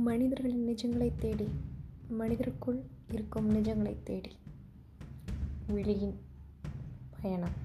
மனிதர்களின் நிஜங்களை தேடி மனிதருக்குள் இருக்கும் நிஜங்களை தேடி. விழியின் பயணம்.